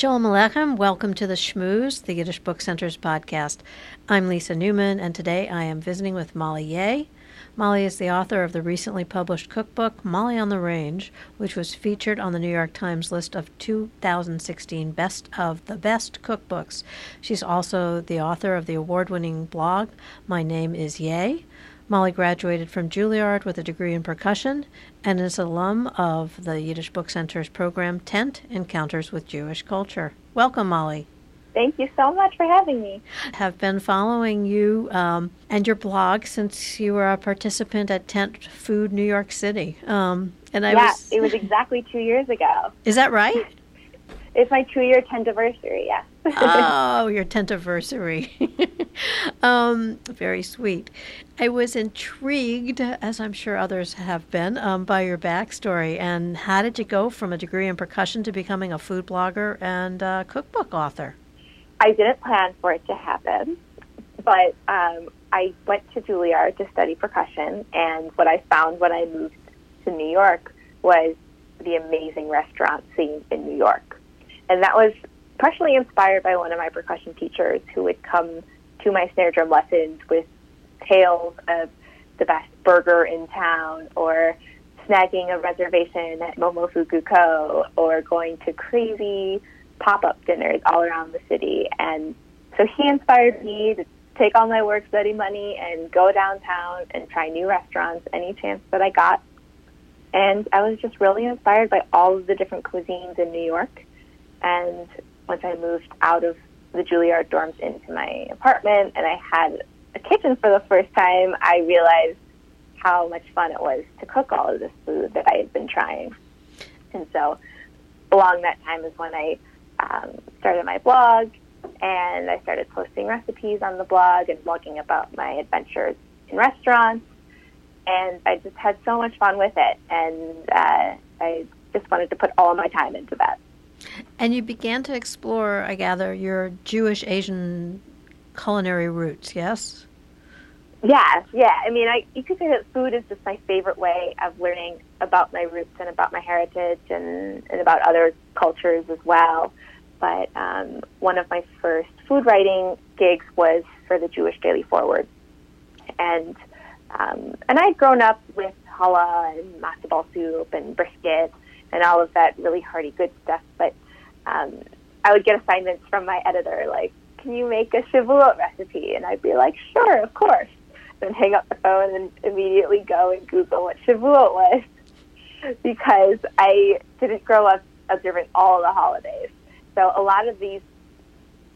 Shalom Aleichem. Welcome to the Schmooze, the Yiddish Book Center's podcast. I'm Lisa Newman, and today I am visiting with Molly Yeh. Molly is the author of the recently published cookbook Molly on the Range, which was featured on the New York Times list of 2016 Best of the Best Cookbooks. She's also the author of the award winning blog My Name is Yeh. Molly graduated from Juilliard with a degree in percussion and is an alum of the Yiddish Book Center's program Tent Encounters with Jewish Culture. Welcome, Molly. Thank you so much for having me. Have been following you um, and your blog since you were a participant at Tent Food New York City. Um, and I yeah, was, it was exactly two years ago. Is that right? It's my two-year tent anniversary. Yes. oh, your tent anniversary. um, very sweet. I was intrigued, as I'm sure others have been, um, by your backstory. And how did you go from a degree in percussion to becoming a food blogger and cookbook author? I didn't plan for it to happen, but um, I went to Juilliard to study percussion, and what I found when I moved to New York was the amazing restaurant scene in New York. And that was partially inspired by one of my percussion teachers who would come to my snare drum lessons with tales of the best burger in town or snagging a reservation at Momofuku Ko or going to crazy pop-up dinners all around the city. And so he inspired me to take all my work study money and go downtown and try new restaurants any chance that I got. And I was just really inspired by all of the different cuisines in New York. And once I moved out of the Juilliard dorms into my apartment and I had a kitchen for the first time, I realized how much fun it was to cook all of this food that I had been trying. And so along that time is when I um, started my blog and I started posting recipes on the blog and blogging about my adventures in restaurants. And I just had so much fun with it. And uh, I just wanted to put all of my time into that. And you began to explore, I gather, your Jewish Asian culinary roots, yes? Yeah, yeah. I mean, I you could say that food is just my favorite way of learning about my roots and about my heritage and, and about other cultures as well. But um, one of my first food writing gigs was for the Jewish Daily Forward, and um, and I'd grown up with challah and matzo ball soup and brisket and all of that really hearty good stuff. But um, I would get assignments from my editor like, "Can you make a shavuot recipe?" And I'd be like, "Sure, of course." Then hang up the phone and immediately go and Google what shavuot was because I didn't grow up observing all the holidays. So a lot of these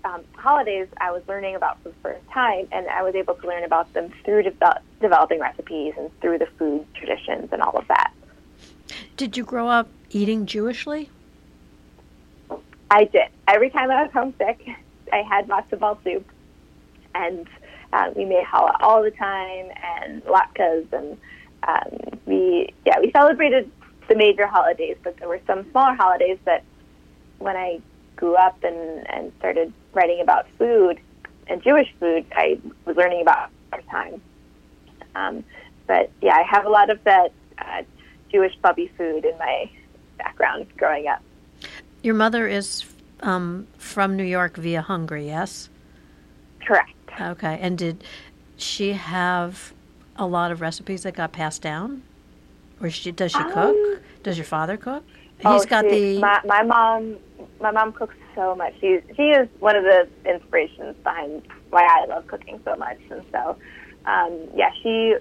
um, holidays I was learning about for the first time, and I was able to learn about them through de- developing recipes and through the food traditions and all of that. Did you grow up eating Jewishly? I did. Every time I was homesick, I had matzo ball soup, and uh, we made challah all the time, and latkes, and um, we yeah we celebrated the major holidays, but there were some smaller holidays that when I grew up and and started writing about food and Jewish food, I was learning about our time. Um, but yeah, I have a lot of that uh, Jewish bubby food in my background growing up. Your mother is um, from New York via Hungary, yes? Correct. Okay. And did she have a lot of recipes that got passed down? Or she, does she um, cook? Does your father cook? He's oh, got she, the. My, my mom, my mom cooks so much. She she is one of the inspirations behind why I love cooking so much. And so, um, yeah, she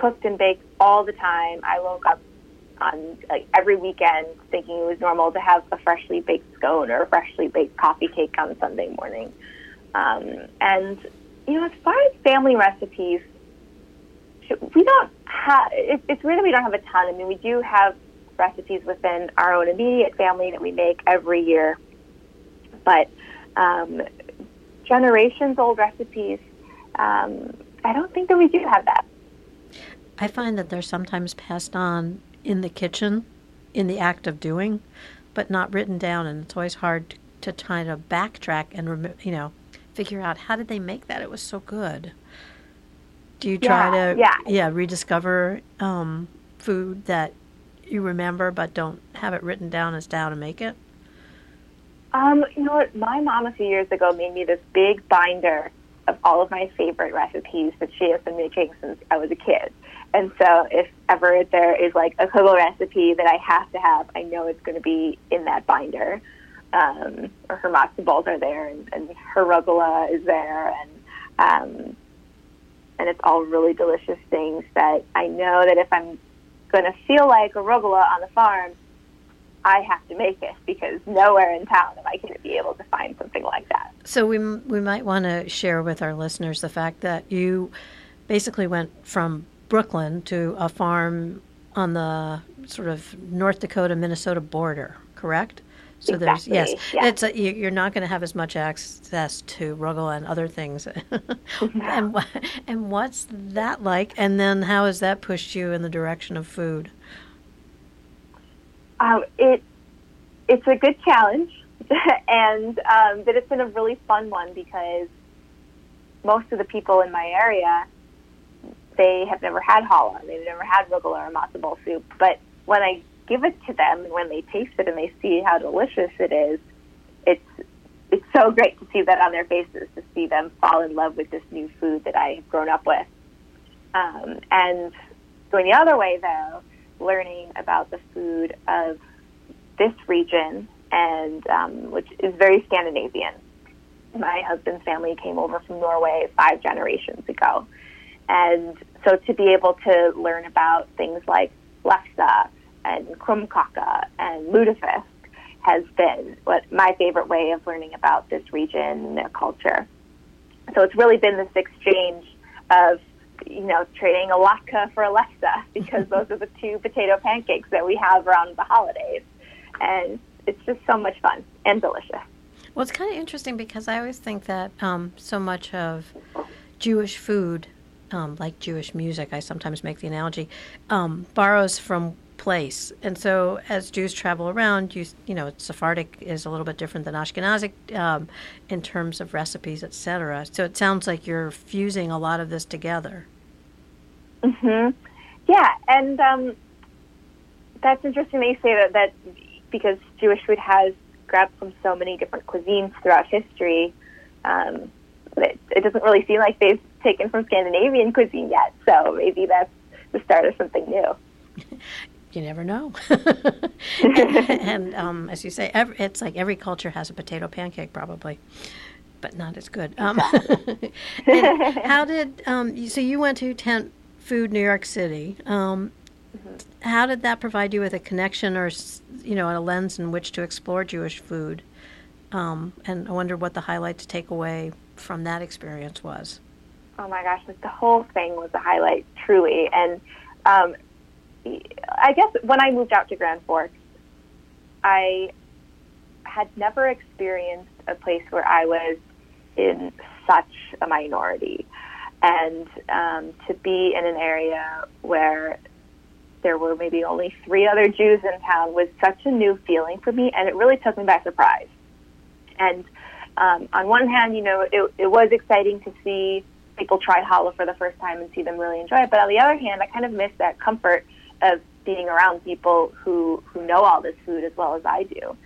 cooked and baked all the time. I woke up on like every weekend thinking it was normal to have a freshly baked scone or a freshly baked coffee cake on Sunday morning. Um, and you know, as far as family recipes, we don't have. It, it's really we don't have a ton. I mean, we do have recipes within our own immediate family that we make every year, but um, generations old recipes, um, I don't think that we do have that. I find that they're sometimes passed on in the kitchen, in the act of doing, but not written down, and it's always hard to try to backtrack and you know figure out how did they make that? It was so good. Do you try yeah, to yeah. yeah rediscover um, food that you remember but don't have it written down as to how to make it? Um, you know what? My mom a few years ago made me this big binder of all of my favorite recipes that she has been making since I was a kid. And so if ever there is like a kugel recipe that I have to have, I know it's going to be in that binder. Um, or her matzo balls are there, and, and her rugula is there, and um, and it's all really delicious things that I know that if I'm going to feel like a rugula on the farm, I have to make it because nowhere in town am I going to be able to find something like that. So we we might want to share with our listeners the fact that you basically went from Brooklyn to a farm on the sort of North Dakota Minnesota border, correct? So exactly. there's yes, yeah. it's a, you're not going to have as much access to rugula and other things. and and what's that like? And then how has that pushed you in the direction of food? Um, it it's a good challenge, and um, but it's been a really fun one because most of the people in my area they have never had challah, they've never had rugula or matzo ball soup. But when I give it to them and when they taste it and they see how delicious it is, it's it's so great to see that on their faces, to see them fall in love with this new food that I have grown up with. Um, and going the other way, though, learning about the food of this region, and um, which is very Scandinavian. My husband's family came over from Norway five generations ago, and so to be able to learn about things like lefse and krumkake and lutefisk has been what my favorite way of learning about this region and their culture. So it's really been this exchange of you know, trading a latke for a lefse because those are the two potato pancakes that we have around the holidays. And it's just so much fun and delicious. Well, it's kind of interesting because I always think that um, so much of Jewish food, um, like Jewish music, I sometimes make the analogy, um, borrows from place. And so, as Jews travel around, you you know, Sephardic is a little bit different than Ashkenazic um, in terms of recipes, etc. So it sounds like you're fusing a lot of this together. Hmm. Yeah, and um, that's interesting that you say that. That because Jewish food has grabbed from so many different cuisines throughout history. Um, it, it doesn't really seem like they've taken from Scandinavian cuisine yet. So maybe that's the start of something new. you never know. and, and um, as you say, every, it's like every culture has a potato pancake, probably, but not as good. Um, how did um, so you went to Tent Food New York City? Um, mm-hmm. How did that provide you with a connection or you know a lens in which to explore Jewish food? Um, and I wonder what the highlight to take away from that experience was. Oh my gosh, the whole thing was a highlight, truly, and um, I guess when I moved out to Grand Forks, I had never experienced a place where I was in such a minority. And um, to be in an area where there were maybe only three other Jews in town was such a new feeling for me, and it really took me by surprise. And um, on one hand, you know, it, it was exciting to see people try challah for the first time and see them really enjoy it. But on the other hand, I kind of miss that comfort of being around people who who know all this food as well as I do,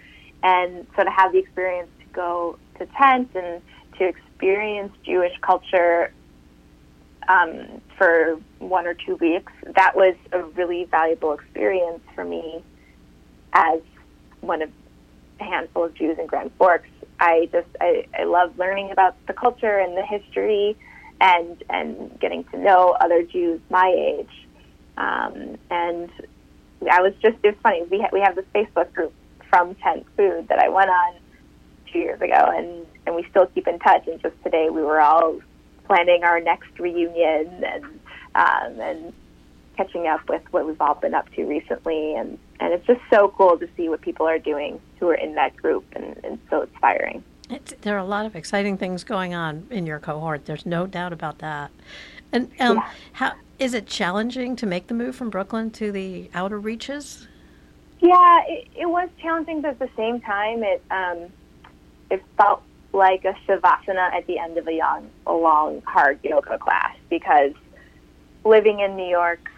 and so to have the experience to go to tent and to experience Jewish culture um, for one or two weeks, that was a really valuable experience for me as one of a handful of Jews in Grand Forks. I just I, I love learning about the culture and the history and and getting to know other Jews my age um, and I was just, it was funny. We, ha- we have this Facebook group from Tent Food that I went on two years ago, and, and we still keep in touch. And just today we were all planning our next reunion and, um, and catching up with what we've all been up to recently. And, and it's just so cool to see what people are doing who are in that group and, and so inspiring. It's, there are a lot of exciting things going on in your cohort. There's no doubt about that. And um, yeah. how is it challenging to make the move from Brooklyn to the outer reaches? Yeah, it, it was challenging, but at the same time, it um, it felt like a shavasana at the end of a young, a long, hard yoga class because living in New York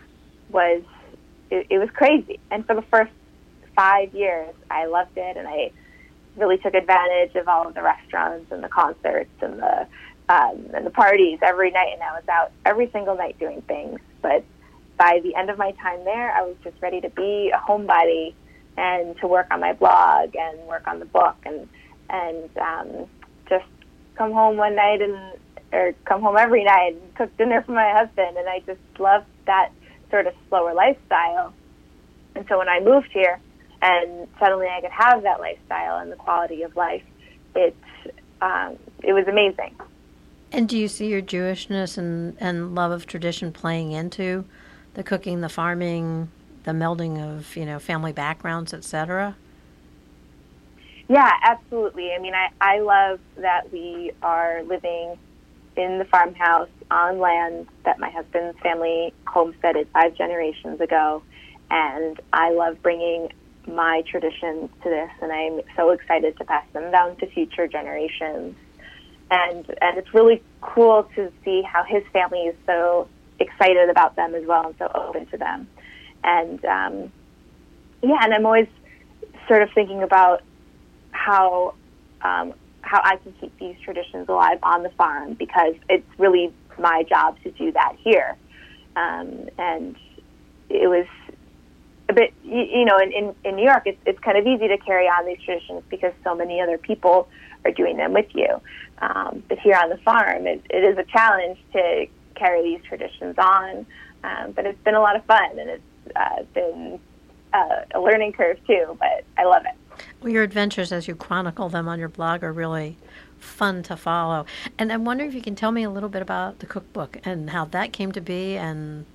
was it, it was crazy. And for the first five years, I loved it, and I really took advantage of all of the restaurants and the concerts and the um, and the parties every night, and I was out every single night doing things. But by the end of my time there, I was just ready to be a homebody and to work on my blog and work on the book and and um, just come home one night and or come home every night and cook dinner for my husband. And I just loved that sort of slower lifestyle. And so when I moved here, and suddenly I could have that lifestyle and the quality of life, it um, it was amazing. And do you see your Jewishness and, and love of tradition playing into the cooking, the farming, the melding of you know family backgrounds, etc.? Yeah, absolutely. I mean, I, I love that we are living in the farmhouse on land that my husband's family homesteaded five generations ago. And I love bringing my traditions to this, and I'm so excited to pass them down to future generations. And and it's really cool to see how his family is so excited about them as well and so open to them. And um, yeah, and I'm always sort of thinking about how um, how I can keep these traditions alive on the farm because it's really my job to do that here. Um, and it was a bit, you, you know, in, in, in New York, it's, it's kind of easy to carry on these traditions because so many other people are doing them with you. Um, but here on the farm, it, it is a challenge to carry these traditions on. Um, but it's been a lot of fun and it's uh, been uh, a learning curve too, but I love it. Well, your adventures as you chronicle them on your blog are really fun to follow. And I'm wondering if you can tell me a little bit about the cookbook and how that came to be and,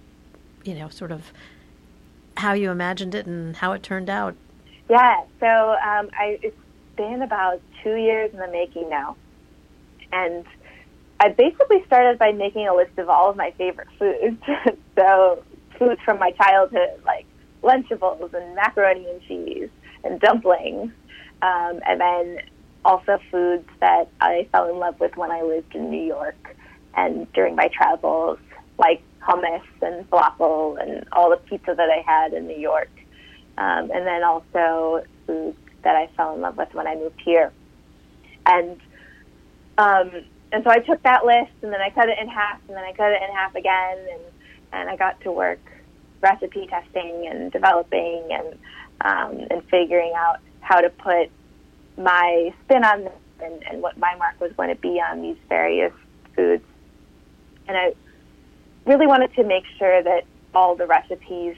you know, sort of how you imagined it and how it turned out. Yeah, so um, I, it's been about two years in the making now. And I basically started by making a list of all of my favorite foods. so foods from my childhood, like Lunchables and macaroni and cheese and dumplings, um, and then also foods that I fell in love with when I lived in New York and during my travels, like hummus and falafel and all the pizza that I had in New York, um, and then also foods that I fell in love with when I moved here, and um, and so I took that list and then I cut it in half and then I cut it in half again and and I got to work recipe testing and developing and um, and figuring out how to put my spin on this and, and what my mark was going to be on these various foods. And I really wanted to make sure that all the recipes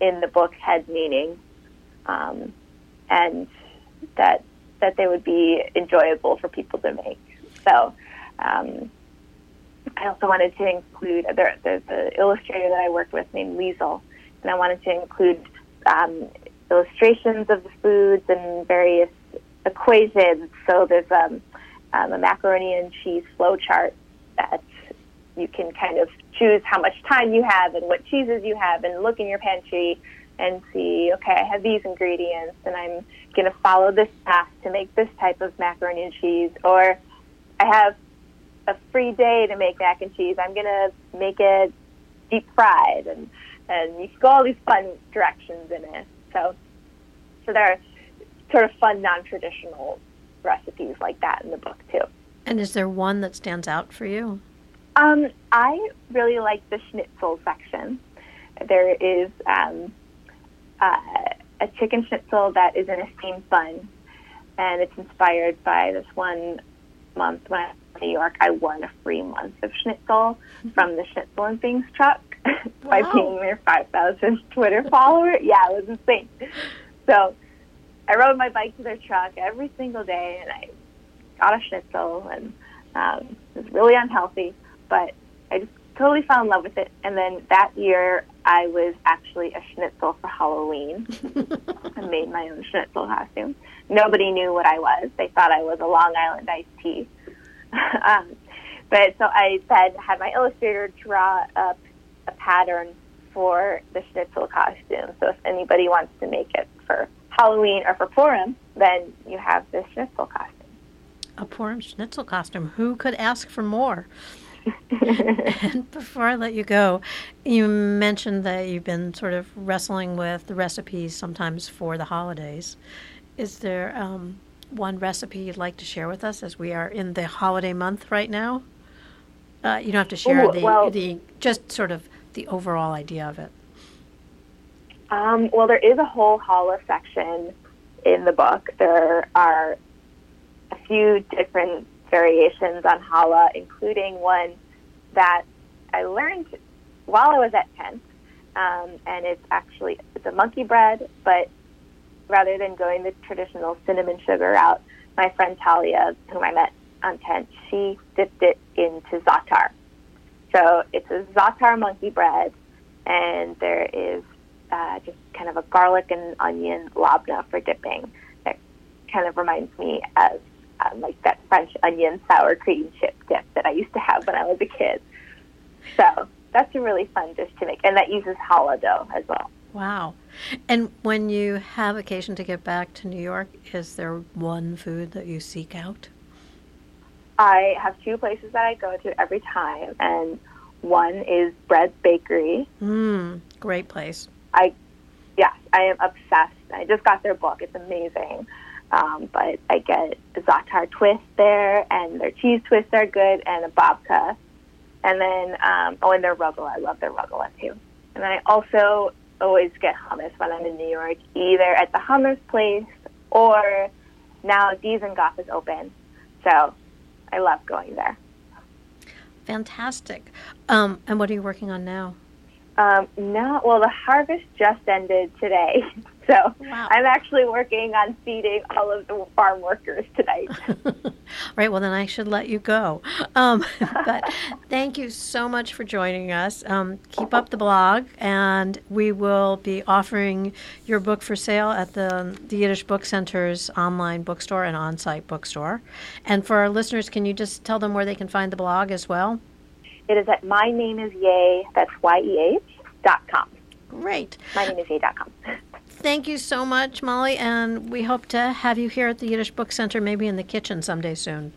in the book had meaning um, and that that they would be enjoyable for people to make. So um, I also wanted to include there, there's an illustrator that I worked with named Liesel, and I wanted to include um, illustrations of the foods and various equations. So there's um, um, a macaroni and cheese flow chart that you can kind of choose how much time you have and what cheeses you have and look in your pantry and see, okay, I have these ingredients and I'm going to follow this path to make this type of macaroni and cheese. Or I have a free day to make mac and cheese. I'm going to make it deep fried and, and you can go all these fun directions in it. So, so there are sort of fun, non-traditional recipes like that in the book too. And is there one that stands out for you? Um, I really like the schnitzel section. There is um, uh, a chicken schnitzel that is in a steamed bun, and it's inspired by this one month when I was in New York. I won a free month of schnitzel from the Schnitzel and Things truck by Wow. being their 5,000 Twitter follower. Yeah, it was insane. So I rode my bike to their truck every single day, and I got a schnitzel, and um, it was really unhealthy, but I just totally fell in love with it. And then that year, I was actually a schnitzel for Halloween. I made my own schnitzel costume. Nobody knew what I was. They thought I was a Long Island iced tea. um, but so I said, had my illustrator draw up a pattern for the schnitzel costume. So if anybody wants to make it for Halloween or for Purim, then you have this schnitzel costume. A Purim Schnitzel costume. Who could ask for more? and before I let you go, you mentioned that you've been sort of wrestling with the recipes sometimes for the holidays. Is there um, one recipe you'd like to share with us as we are in the holiday month right now? Uh, you don't have to share Ooh, the, well- the just sort of the overall idea of it. Um, well, there is a whole challah section in the book. There are a few different variations on challah, including one that I learned while I was at Tent, um, and it's actually it's a monkey bread, but rather than going the traditional cinnamon sugar route, my friend Talia, whom I met on Tent, she dipped it into za'atar. So it's a za'atar monkey bread, and there is uh, just kind of a garlic and onion labna for dipping. That kind of reminds me of um, like that French onion sour cream chip dip that I used to have when I was a kid. So that's a really fun dish to make, and that uses challah dough as well. Wow. And when you have occasion to get back to New York, is there one food that you seek out? I have two places that I go to every time, and one is Breads Bakery. Mmm, great place. I, yes, I am obsessed. I just got their book; it's amazing. Um, but I get a za'atar twist there, and their cheese twists are good, and a babka. And then, um, oh, and their rugelach. I love their rugelach too. And then I also always get hummus when I'm in New York, either at the hummus place or now Dizengoff is open. So I love going there. Fantastic. Um, and what are you working on now? Um, no, well, the harvest just ended today, so Wow. I'm actually working on feeding all of the farm workers tonight. right, well, then I should let you go. Um, but thank you so much for joining us. Um, keep up the blog, and we will be offering your book for sale at the, the Yiddish Book Center's online bookstore and on site bookstore. And for our listeners, can you just tell them where they can find the blog as well? it is at my name is Yeh. That's y e h dot com. Great. My name is Yeh dot com. Thank you so much, Molly, and we hope to have you here at the Yiddish Book Center, maybe in the kitchen someday soon.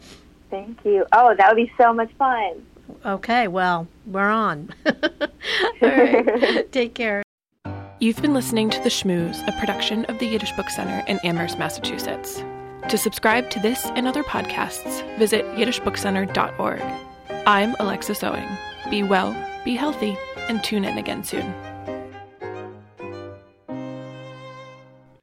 Thank you. Oh, that would be so much fun. Okay, well, we're on. All right. Take care. You've been listening to The Schmooze, a production of the Yiddish Book Center in Amherst, Massachusetts. To subscribe to this and other podcasts, visit yiddishbookcenter.org. I'm Alexa Sewing. Be well, be healthy, and tune in again soon.